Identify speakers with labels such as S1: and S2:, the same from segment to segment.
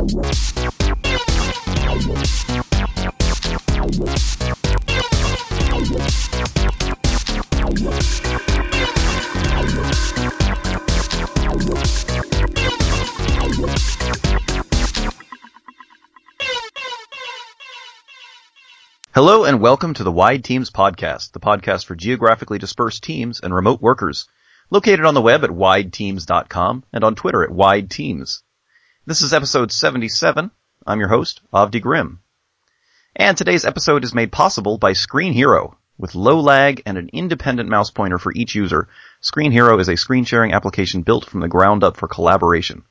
S1: Hello and welcome to the Wide Teams Podcast, the podcast for geographically dispersed teams and remote workers. Located on the web at wideteams.com and on Twitter at wideteams. This is episode 77. I'm your host, Avdi Grimm. And today's episode is made possible by Screen Hero. With low lag and an independent mouse pointer for each user, Screen Hero is a screen sharing application built from the ground up for collaboration.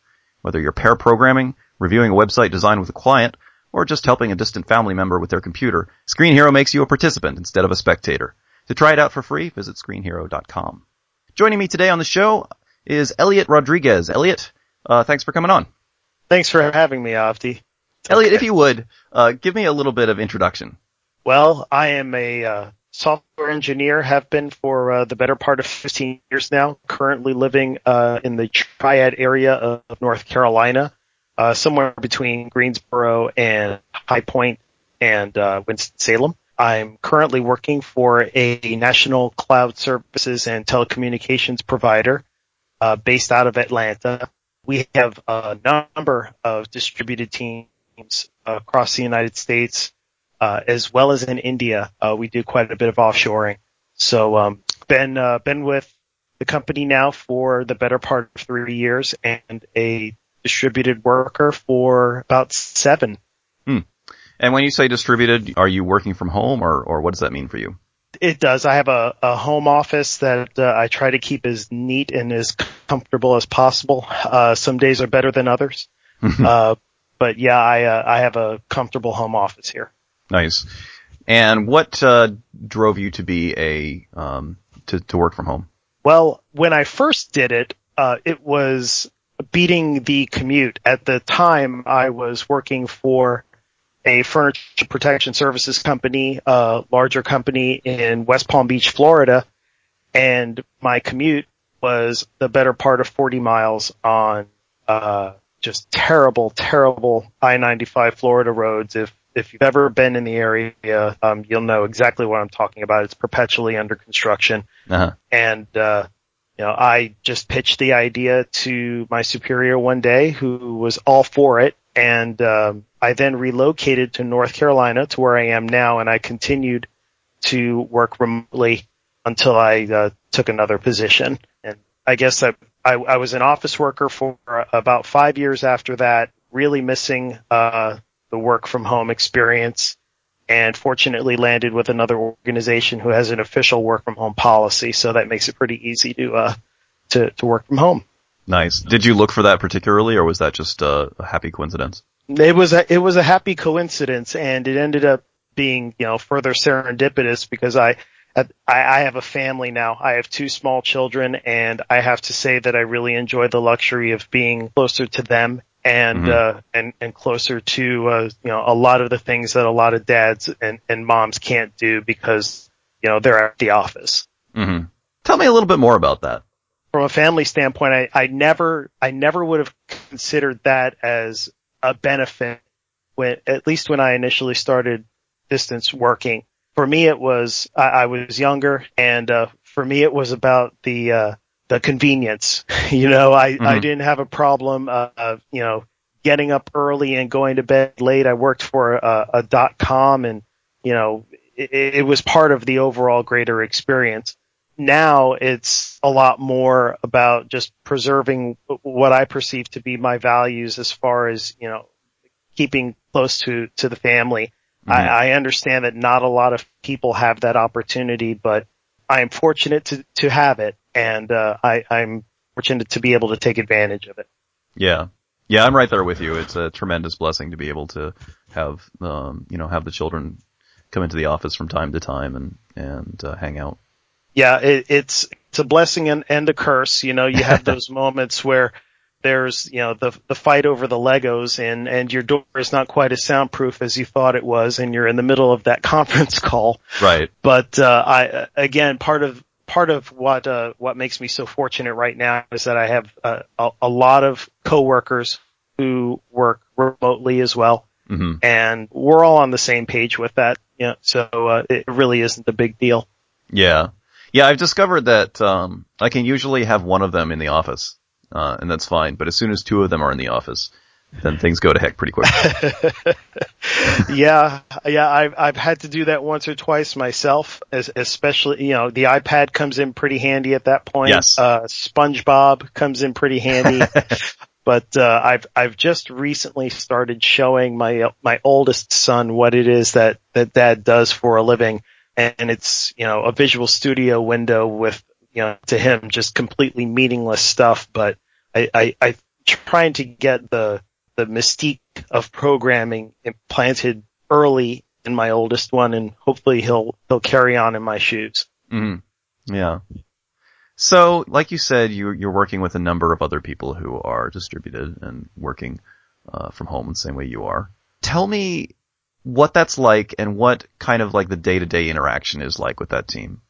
S1: Whether you're pair programming, reviewing a website designed with a client, or just helping a distant family member with their computer, Screen Hero makes you a participant instead of a spectator. To try it out for free, visit screenhero.com. Joining me today on the show is Elliot Rodriguez. Elliot, uh, thanks for coming on.
S2: Thanks for having me, Avdi.
S1: Elliot, if you would, uh, give me a little bit of introduction.
S2: Well, I am a uh, software engineer, have been for uh, the better part of 15 years now, currently living uh, in the Triad area of North Carolina uh, somewhere between Greensboro and High Point and uh, Winston-Salem. I'm currently working for a national cloud services and telecommunications provider uh, based out of Atlanta. We have a number of distributed teams across the United States, uh, as well as in India. Uh, we do quite a bit of offshoring. So, um, been uh, been with the company now for the better part of three years, and a distributed worker for about seven.
S1: Hmm. And when you say distributed, are you working from home or, or what does that mean for you?
S2: It does. I have a, a home office that uh, I try to keep as neat and as comfortable as possible. Uh, some days are better than others. uh, but yeah, I, uh, I have a comfortable home office here.
S1: Nice. And what, uh, drove you to be a, um, to, to work from home?
S2: Well, when I first did it, uh, it was beating the commute. At the time, I was working for a furniture protection services company, a larger company in West Palm Beach, Florida, and my commute was the better part of 40 miles on uh, just terrible, terrible I-95 Florida roads. If if you've ever been in the area, um, you'll know exactly what I'm talking about. It's perpetually under construction, uh-huh. and uh, you know, I just pitched the idea to my superior one day who was all for it. And, um, I then relocated to North Carolina to where I am now and I continued to work remotely until I uh, took another position. And I guess I, I, I was an office worker for about five years after that, really missing, uh, the work from home experience and fortunately landed with another organization who has an official work from home policy. So that makes it pretty easy to, uh, to, to work from home.
S1: Nice. Did you look for that particularly or was that just a, a happy coincidence?
S2: It was a, it was a happy coincidence and it ended up being, you know, further serendipitous because I, I, have a family now. I have two small children and I have to say that I really enjoy the luxury of being closer to them and mm-hmm. uh, and and closer to uh, you know a lot of the things that a lot of dads and and moms can't do because you know they're at the office.
S1: Mm-hmm. Tell me a little bit more about that.
S2: From a family standpoint, I, I never I never would have considered that as a benefit when at least when I initially started distance working. For me, it was I, I was younger, and uh, for me, it was about the uh, the convenience. You know, I, mm-hmm. I didn't have a problem, uh, of, you know, getting up early and going to bed late. I worked for a, a dot com and, you know, it, it was part of the overall greater experience. Now it's a lot more about just preserving what I perceive to be my values as far as, you know, keeping close to, to the family. Mm-hmm. I, I understand that not a lot of people have that opportunity, but I am fortunate to, to have it and uh, I, I'm fortunate to be able to take advantage of it.
S1: Yeah, yeah, I'm right there with you. It's a tremendous blessing to be able to have, um, you know, have the children come into the office from time to time and and uh, hang out.
S2: Yeah, it, it's it's a blessing and, and a curse. You know, you have those moments where there's you know the the fight over the Legos and and your door is not quite as soundproof as you thought it was, and you're in the middle of that conference call.
S1: Right.
S2: But uh, I again part of part of what uh, what makes me so fortunate right now is that I have uh, a, a lot of coworkers who work remotely as well.
S1: hmm
S2: And we're all on the same page with that. You know, so uh, it really isn't a big deal.
S1: Yeah. Yeah, I've discovered that um, I can usually have one of them in the office, uh, and that's fine. But as soon as two of them are in the office, then things go to heck pretty quick.
S2: yeah, yeah, I've I've had to do that once or twice myself, as, especially you know the iPad comes in pretty handy at that point.
S1: Yes.
S2: Uh, SpongeBob comes in pretty handy. but uh, I've I've just recently started showing my my oldest son what it is that that Dad does for a living, and it's you know a Visual Studio window with you know to him just completely meaningless stuff, but I I, I trying to get the the mystique of programming implanted early in my oldest one, and hopefully he'll he'll carry on in my shoes.
S1: hmm Yeah. So, like you said, you, you're working with a number of other people who are distributed and working uh, from home the same way you are. Tell me what that's like and what kind of like the day-to-day interaction is like with that team.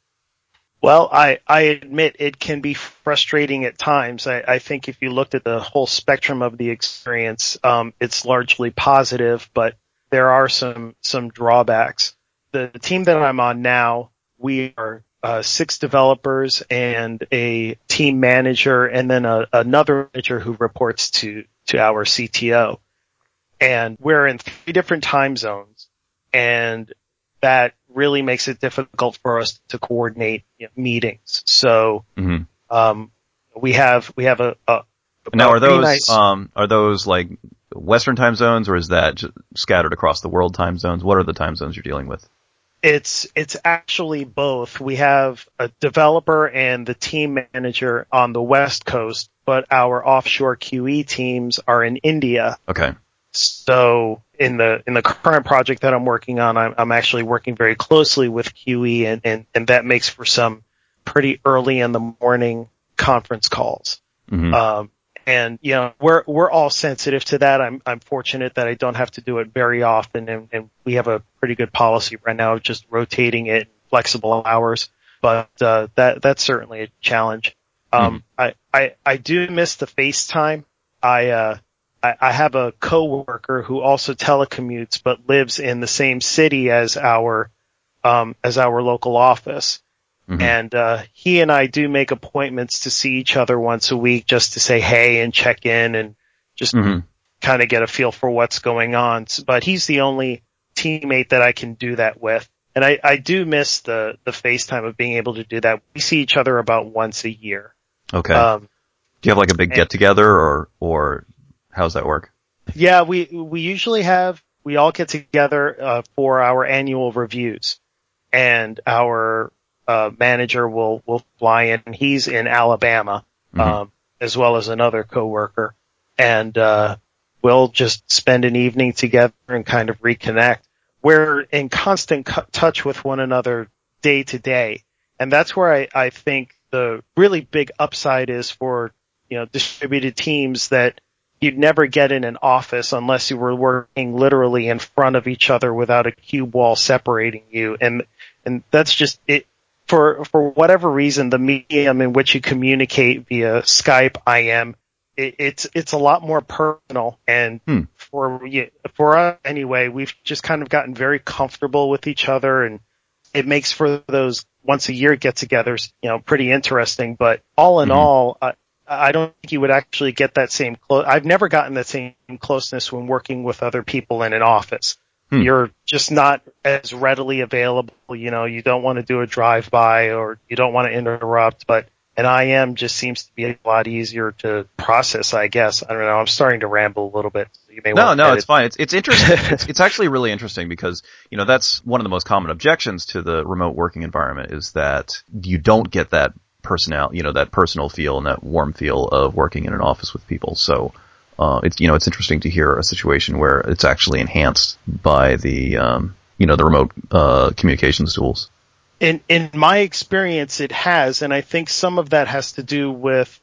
S2: Well, I, I admit it can be frustrating at times. I, I think if you looked at the whole spectrum of the experience, um, it's largely positive, but there are some, some drawbacks. The team that I'm on now, we are uh, six developers and a team manager and then a, another manager who reports to, to our CTO. And we're in three different time zones and that really makes it difficult for us to coordinate you know, meetings. So,
S1: hmm
S2: um, we have, we have a, a
S1: Now, are those
S2: nice-
S1: um, are those like Western time zones, or is that scattered across the world time zones? What are the time zones you're dealing with?
S2: It's it's actually both. We have a developer and the team manager on the West Coast, but our offshore QE teams are in India.
S1: Okay.
S2: So in the in the current project that I'm working on, I'm, I'm actually working very closely with QE, and, and and that makes for some pretty early in the morning conference calls.
S1: hmm
S2: Um, and you know, we're we're all sensitive to that. I'm I'm fortunate that I don't have to do it very often, and, and we have a pretty good policy right now of just rotating it flexible hours. But uh, that that's certainly a challenge. Um, I, I I do miss the FaceTime. I uh I, I have a coworker who also telecommutes but lives in the same city as our um as our local office
S1: Mhm.
S2: and uh, he and I do make appointments to see each other once a week just to say hey and check in and just
S1: Mhm.
S2: kind of get a feel for what's going on. But he's the only teammate that I can do that with. And I, I do miss the, the FaceTime of being able to do that. We see each other about once a year.
S1: Okay.
S2: Um,
S1: Do you have like a big get together, or or how's that work?
S2: yeah, we, we usually have, we all get together, uh, for our annual reviews and our, uh, manager will, will fly in. He's in Alabama.
S1: Mhm.
S2: um, as well as another coworker, and uh, we'll just spend an evening together and kind of reconnect. We're in constant touch with one another day to day, and that's where I, I think the really big upside is for you know distributed teams that you'd never get in an office unless you were working literally in front of each other without a cube wall separating you, and and that's just it for for whatever reason, the medium in which you communicate via Skype, IM, it, it's it's a lot more personal. And
S1: Hmm.
S2: for you- for us anyway, we've just kind of gotten very comfortable with each other, and it makes for those once a year get-togethers, you know, pretty interesting. But all in
S1: Mhm.
S2: all, I, I don't think you would actually get that same close. I've never gotten that same closeness when working with other people in an office
S1: Hmm.
S2: you're just not as readily available. You know, you don't want to do a drive by or you don't want to interrupt, but an IM just seems to be a lot easier to process, I guess. I don't know. I'm starting to ramble a little bit. So you may
S1: No, no, it's fine. It's it's interesting. it's, it's actually really interesting because you know that's one of the most common objections to the remote working environment is that you don't get that personnel, you know, that personal feel and that warm feel of working in an office with people. So uh, it's you know it's interesting to hear a situation where it's actually enhanced by the um, you know the remote uh, communications tools.
S2: in in my experience it has and i think some of that has to do with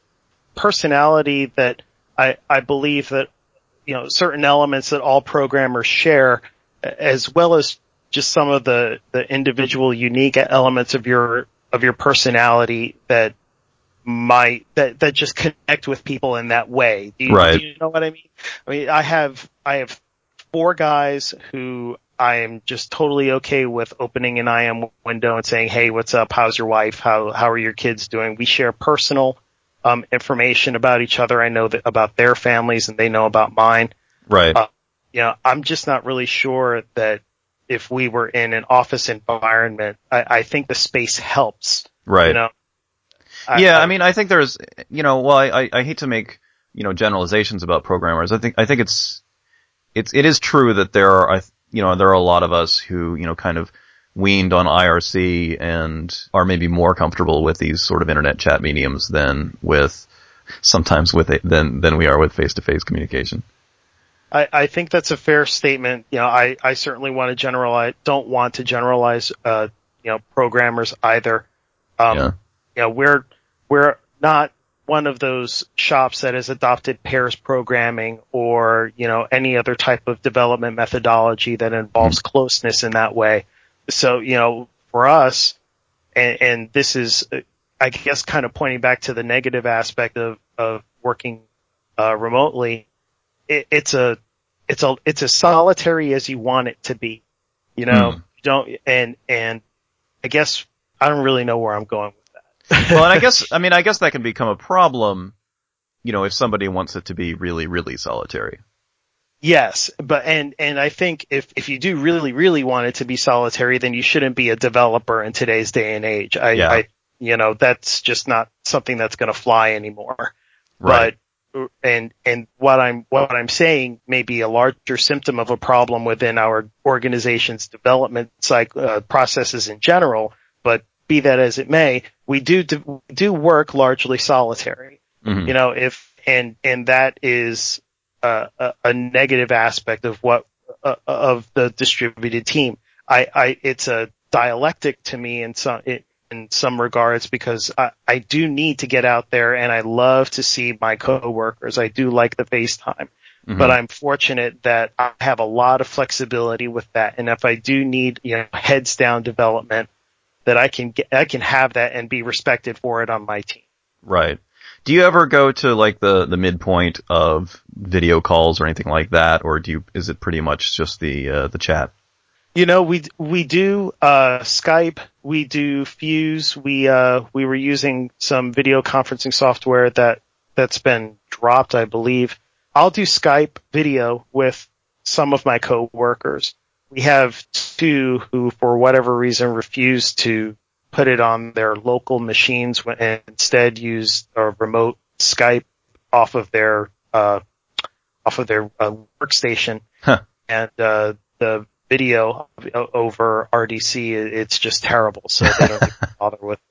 S2: personality that i i believe that you know certain elements that all programmers share as well as just some of the the individual unique elements of your of your personality that might that that just connect with people in that way do you,
S1: Right.
S2: do you know what i mean i mean i have i have four guys who I am just totally okay with opening an IM window and saying, "Hey, what's up? How's your wife? How how are your kids doing?" We share personal um, information about each other. I know that about their families, and they know about mine.
S1: Right.
S2: Uh, you know, I'm just not really sure that if we were in an office environment, I, I think the space helps.
S1: right.
S2: You know.
S1: yeah, I, mean, I think there's, you know, well, I, I, I hate to make, you know, generalizations about programmers. I think, I think it's, it's, it is true that there are, you know, there are a lot of us who, you know, kind of weaned on IRC and are maybe more comfortable with these sort of internet chat mediums than with, sometimes with it, than, than we are with face-to-face communication.
S2: I, I think that's a fair statement. You know, I, I certainly want to generalize, don't want to generalize, uh, you know, programmers either. Um,
S1: Yeah.
S2: you know, we're, we're not one of those shops that has adopted pairs programming or, you know, any other type of development methodology that involves closeness in that way. So, you know, for us, and, and this is, uh, I guess, kind of pointing back to the negative aspect of, of working, uh, remotely, it, it's a, it's a, it's as solitary as you want it to be. You know,
S1: hmm.
S2: you don't, and, and I guess I don't really know where I'm going with that.
S1: well, and I guess, I mean, I guess that can become a problem, you know, if somebody wants it to be really, really solitary.
S2: Yes, but and and I think if if you do really really want it to be solitary, then you shouldn't be a developer in today's day and age. I,
S1: Yeah.
S2: I you know that's just not something that's going to fly anymore.
S1: Right.
S2: But and and what I'm what I'm saying may be a larger symptom of a problem within our organization's development cycle uh, processes in general. But be that as it may, we do do, do work largely solitary
S1: Mhm.
S2: you know if and and that is uh, a, a negative aspect of what uh, of the distributed team i i it's a dialectic to me in some in some regards because I, I do need to get out there and I love to see my coworkers. I do like the FaceTime,
S1: Mhm.
S2: but I'm fortunate that I have a lot of flexibility with that. And if I do need, you know, heads down development, that I can get, I can have that and be respected for it on my team.
S1: Right. Do you ever go to like the, the midpoint of video calls or anything like that, or do you, is it pretty much just the, uh, the chat?
S2: You know, we we do uh, Skype, we do Fuze, we uh, we were using some video conferencing software that that's been dropped, I believe. I'll do Skype video with some of my coworkers. We have two who, for whatever reason, refuse to put it on their local machines and instead use a remote Skype off of their uh, off of their uh, workstation.
S1: Huh.
S2: And uh, the video over RDC, it's just terrible. So they don't bother with. It.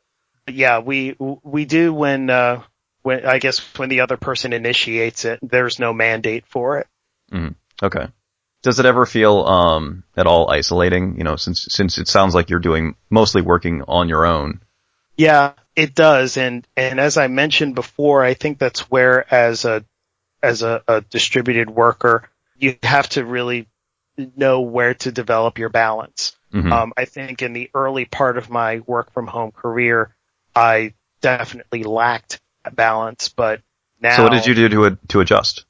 S2: But yeah, we we do when uh, when I guess when the other person initiates it, there's no mandate for it.
S1: Okay. Does it ever feel, um, at all isolating? You know, since, since it sounds like you're doing, mostly working on your own.
S2: Yeah, it does. And, and as I mentioned before, I think that's where as a, as a, a distributed worker, you have to really know where to develop your balance.
S1: Mhm.
S2: Um, I think in the early part of my work from home career, I definitely lacked balance, but now,
S1: so what did you do to, to adjust?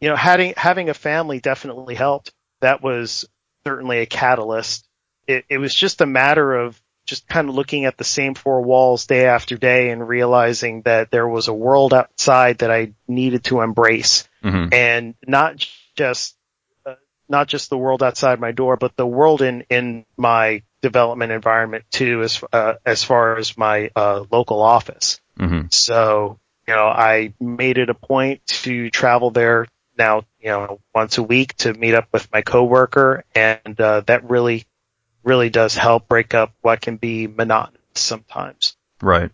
S2: you know, having, having a family definitely helped. That was certainly a catalyst. It, it was just a matter of just kind of looking at the same four walls day after day and realizing that there was a world outside that I needed to embrace
S1: hmm
S2: and not just, not just the world outside my door, but the world in, in my development environment too, as, uh, as far as my, uh, local office.
S1: hmm
S2: So, you know, I made it a point to travel there now, you know, once a week to meet up with my coworker and, uh, that really, really does help break up what can be monotonous sometimes.
S1: Right.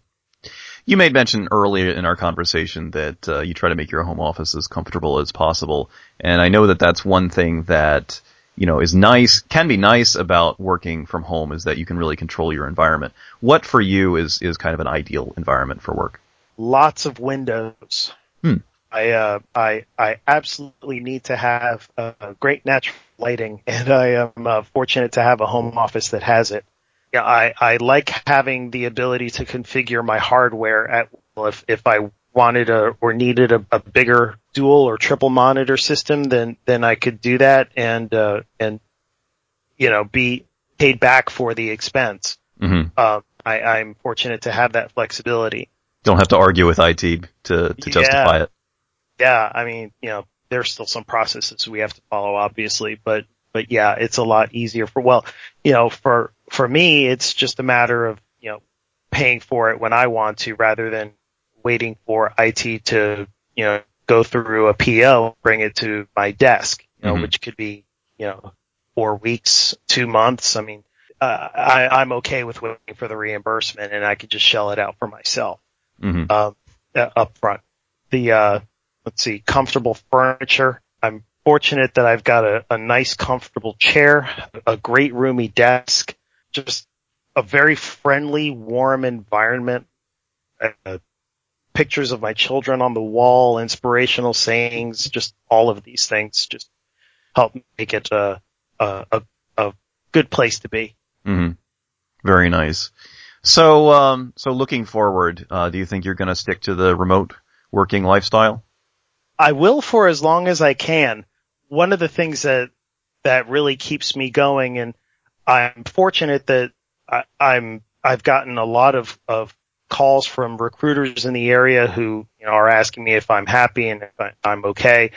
S1: You made mention earlier in our conversation that uh, you try to make your home office as comfortable as possible, and I know that that's one thing that you know is nice, can be nice about working from home is that you can really control your environment. What for you is is kind of an ideal environment for work?
S2: Lots of windows.
S1: Hmm.
S2: I, uh, I, I absolutely need to have uh, great natural lighting and I am uh, fortunate to have a home office that has it. Yeah, I, I like having the ability to configure my hardware at if, if I wanted a or needed a, a bigger dual or triple monitor system, then then I could do that and uh, and you know be paid back for the expense.
S1: hmm
S2: Uh, I, I'm fortunate to have that flexibility.
S1: Don't have to argue with IT to to
S2: Yeah.
S1: justify it.
S2: Yeah, I mean, you know, there's still some processes we have to follow, obviously, but but yeah, it's a lot easier for well, you know, for for me, it's just a matter of you know paying for it when I want to, rather than waiting for IT to you know go through a PO, bring it to my desk, you know,
S1: Mhm.
S2: which could be you know four weeks, two months. I mean, uh, I, I'm okay with waiting for the reimbursement, and I could just shell it out for myself
S1: hmm
S2: uh, uh, up front. The uh, let's see, comfortable furniture. I'm fortunate that I've got a, a nice, comfortable chair, a great roomy desk, just a very friendly, warm environment. Uh, pictures of my children on the wall, inspirational sayings, just all of these things just help make it a a, a, a good place to be.
S1: hmm Very nice. So, um, so looking forward, uh, do you think you're going to stick to the remote working lifestyle?
S2: I will for as long as I can. One of the things that that really keeps me going, and I'm fortunate that I, I'm I've gotten a lot of of calls from recruiters in the area who you know are asking me if I'm happy and if I, I'm okay.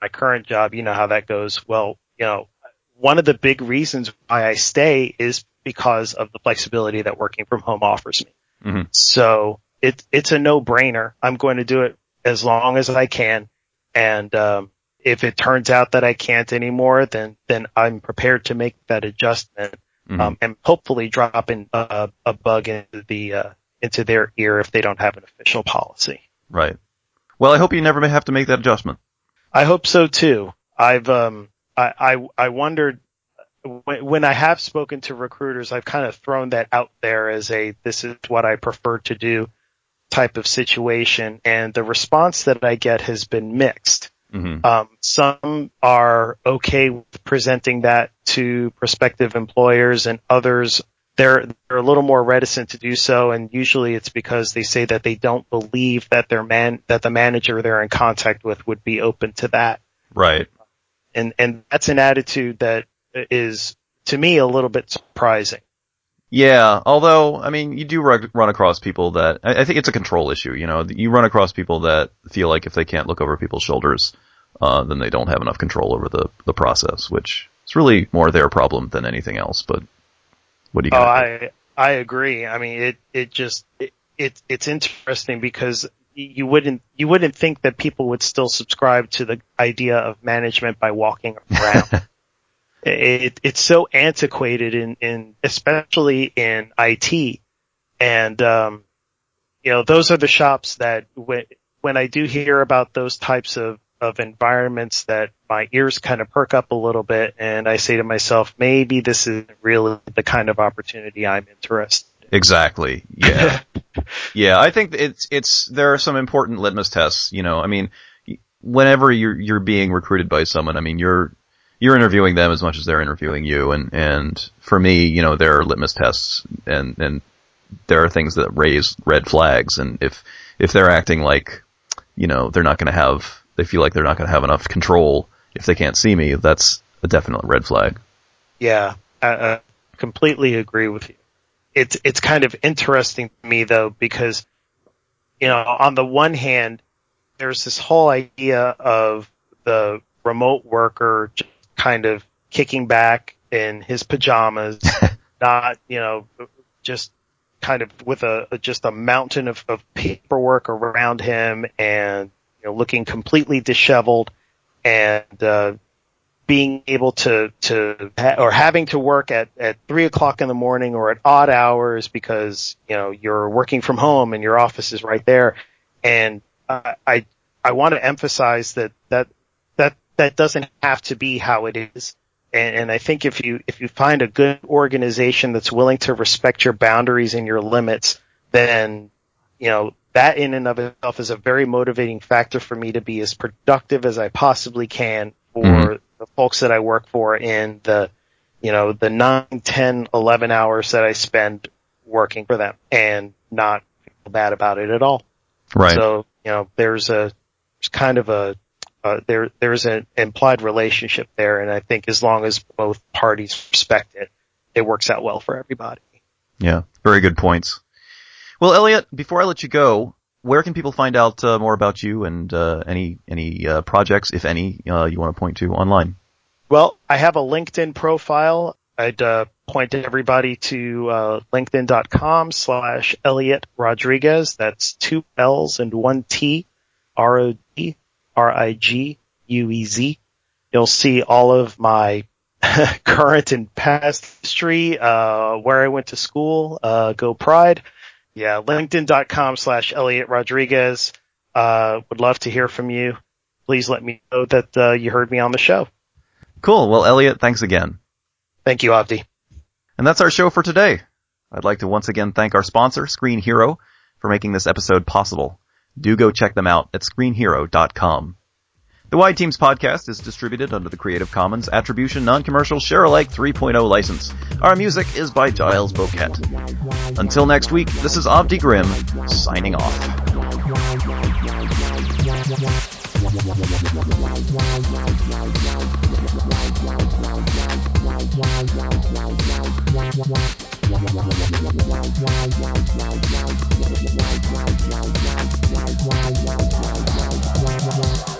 S2: My current job, you know how that goes. Well, you know, one of the big reasons why I stay is because of the flexibility that working from home offers me.
S1: Mhm.
S2: So it, it's a no brainer. I'm going to do it as long as I can. And, um, if it turns out that I can't anymore, then, then I'm prepared to make that adjustment,
S1: Mhm.
S2: um, and hopefully drop in a, a bug into the, uh, into their ear if they don't have an official policy.
S1: Right. Well, I hope you never may have to make that adjustment.
S2: I hope so too. I've, um, I, I, I wondered when, when I have spoken to recruiters, I've kind of thrown that out there as a, this is what I prefer to do type of situation. And the response that I get has been mixed.
S1: Hmm
S2: Um, some are okay with presenting that to prospective employers and others they're, they're a little more reticent to do so. And usually it's because they say that they don't believe that their man, that the manager they're in contact with would be open to that.
S1: Right.
S2: And, and that's an attitude that is to me a little bit surprising.
S1: Yeah, although I mean, you do run, run across people that I, I think it's a control issue. You know, you run across people that feel like if they can't look over people's shoulders, uh, then they don't have enough control over the the process, which is really more their problem than anything else. But what do you?
S2: Oh,
S1: do?
S2: I, I agree. I mean, it, it just, it, it, it's interesting because you wouldn't, you wouldn't think that people would still subscribe to the idea of management by walking around. It, it's so antiquated in, in, especially in IT. And, um, you know, those are the shops that when, when I do hear about those types of, of environments that my ears kind of perk up a little bit and I say to myself, maybe this is really the kind of opportunity I'm interested in.
S1: Exactly. Yeah. yeah. I think it's, it's, there are some important litmus tests, you know, I mean, whenever you're, you're being recruited by someone, I mean, you're, you're interviewing them as much as they're interviewing you. And, and for me, you know, there are litmus tests and, and there are things that raise red flags. And if, if they're acting like, you know, they're not going to have, they feel like they're not going to have enough control if they can't see me, that's a definite red flag.
S2: Yeah, I, I completely agree with you. It's it's kind of interesting to me though because you know on the one hand there's this whole idea of the remote worker kind of kicking back in his pajamas, not you know just kind of with a just a mountain of, of paperwork around him and you know looking completely disheveled and uh, being able to to ha- or having to work at at three o'clock in the morning or at odd hours because you know you're working from home and your office is right there. And I I, I want to emphasize that that that doesn't have to be how it is and, and I think if you if you find a good organization that's willing to respect your boundaries and your limits then you know that in and of itself is a very motivating factor for me to be as productive as I possibly can for
S1: Mhm.
S2: the folks that I work for in the, you know, the 9, 10, 11 hours that I spend working for them and not feel bad about it at all.
S1: Right.
S2: So you know, there's a, there's kind of a, uh, there, there's an implied relationship there. And I think as long as both parties respect it, it works out well for everybody.
S1: Yeah. Very good points. Well, Elliot, before I let you go, where can people find out uh, more about you and uh, any any uh, projects, if any, uh, you want to point to online?
S2: Well, I have a LinkedIn profile. I'd uh, point everybody to uh, linkedin.com slash Elliot Rodriguez. That's two L's and one T, R-O-D, R-I-G-U-E-Z. You'll see all of my current and past history, uh, where I went to school, uh, go pride. Yeah, linkedin.com slash Elliot Rodriguez. Uh, would love to hear from you. Please let me know that, uh, you heard me on the show.
S1: Cool. Well, Elliot, thanks again.
S2: Thank you, Avdi.
S1: And that's our show for today. I'd like to once again thank our sponsor, Screen Hero, for making this episode possible. Do go check them out at screenhero.com. The Wide Teams podcast is distributed under the Creative Commons Attribution Non-Commercial Share-alike 3.0 license. Our music is by Giles Bowkett. Until next week, this is Avdi Grimm, signing off. wow wow wow wow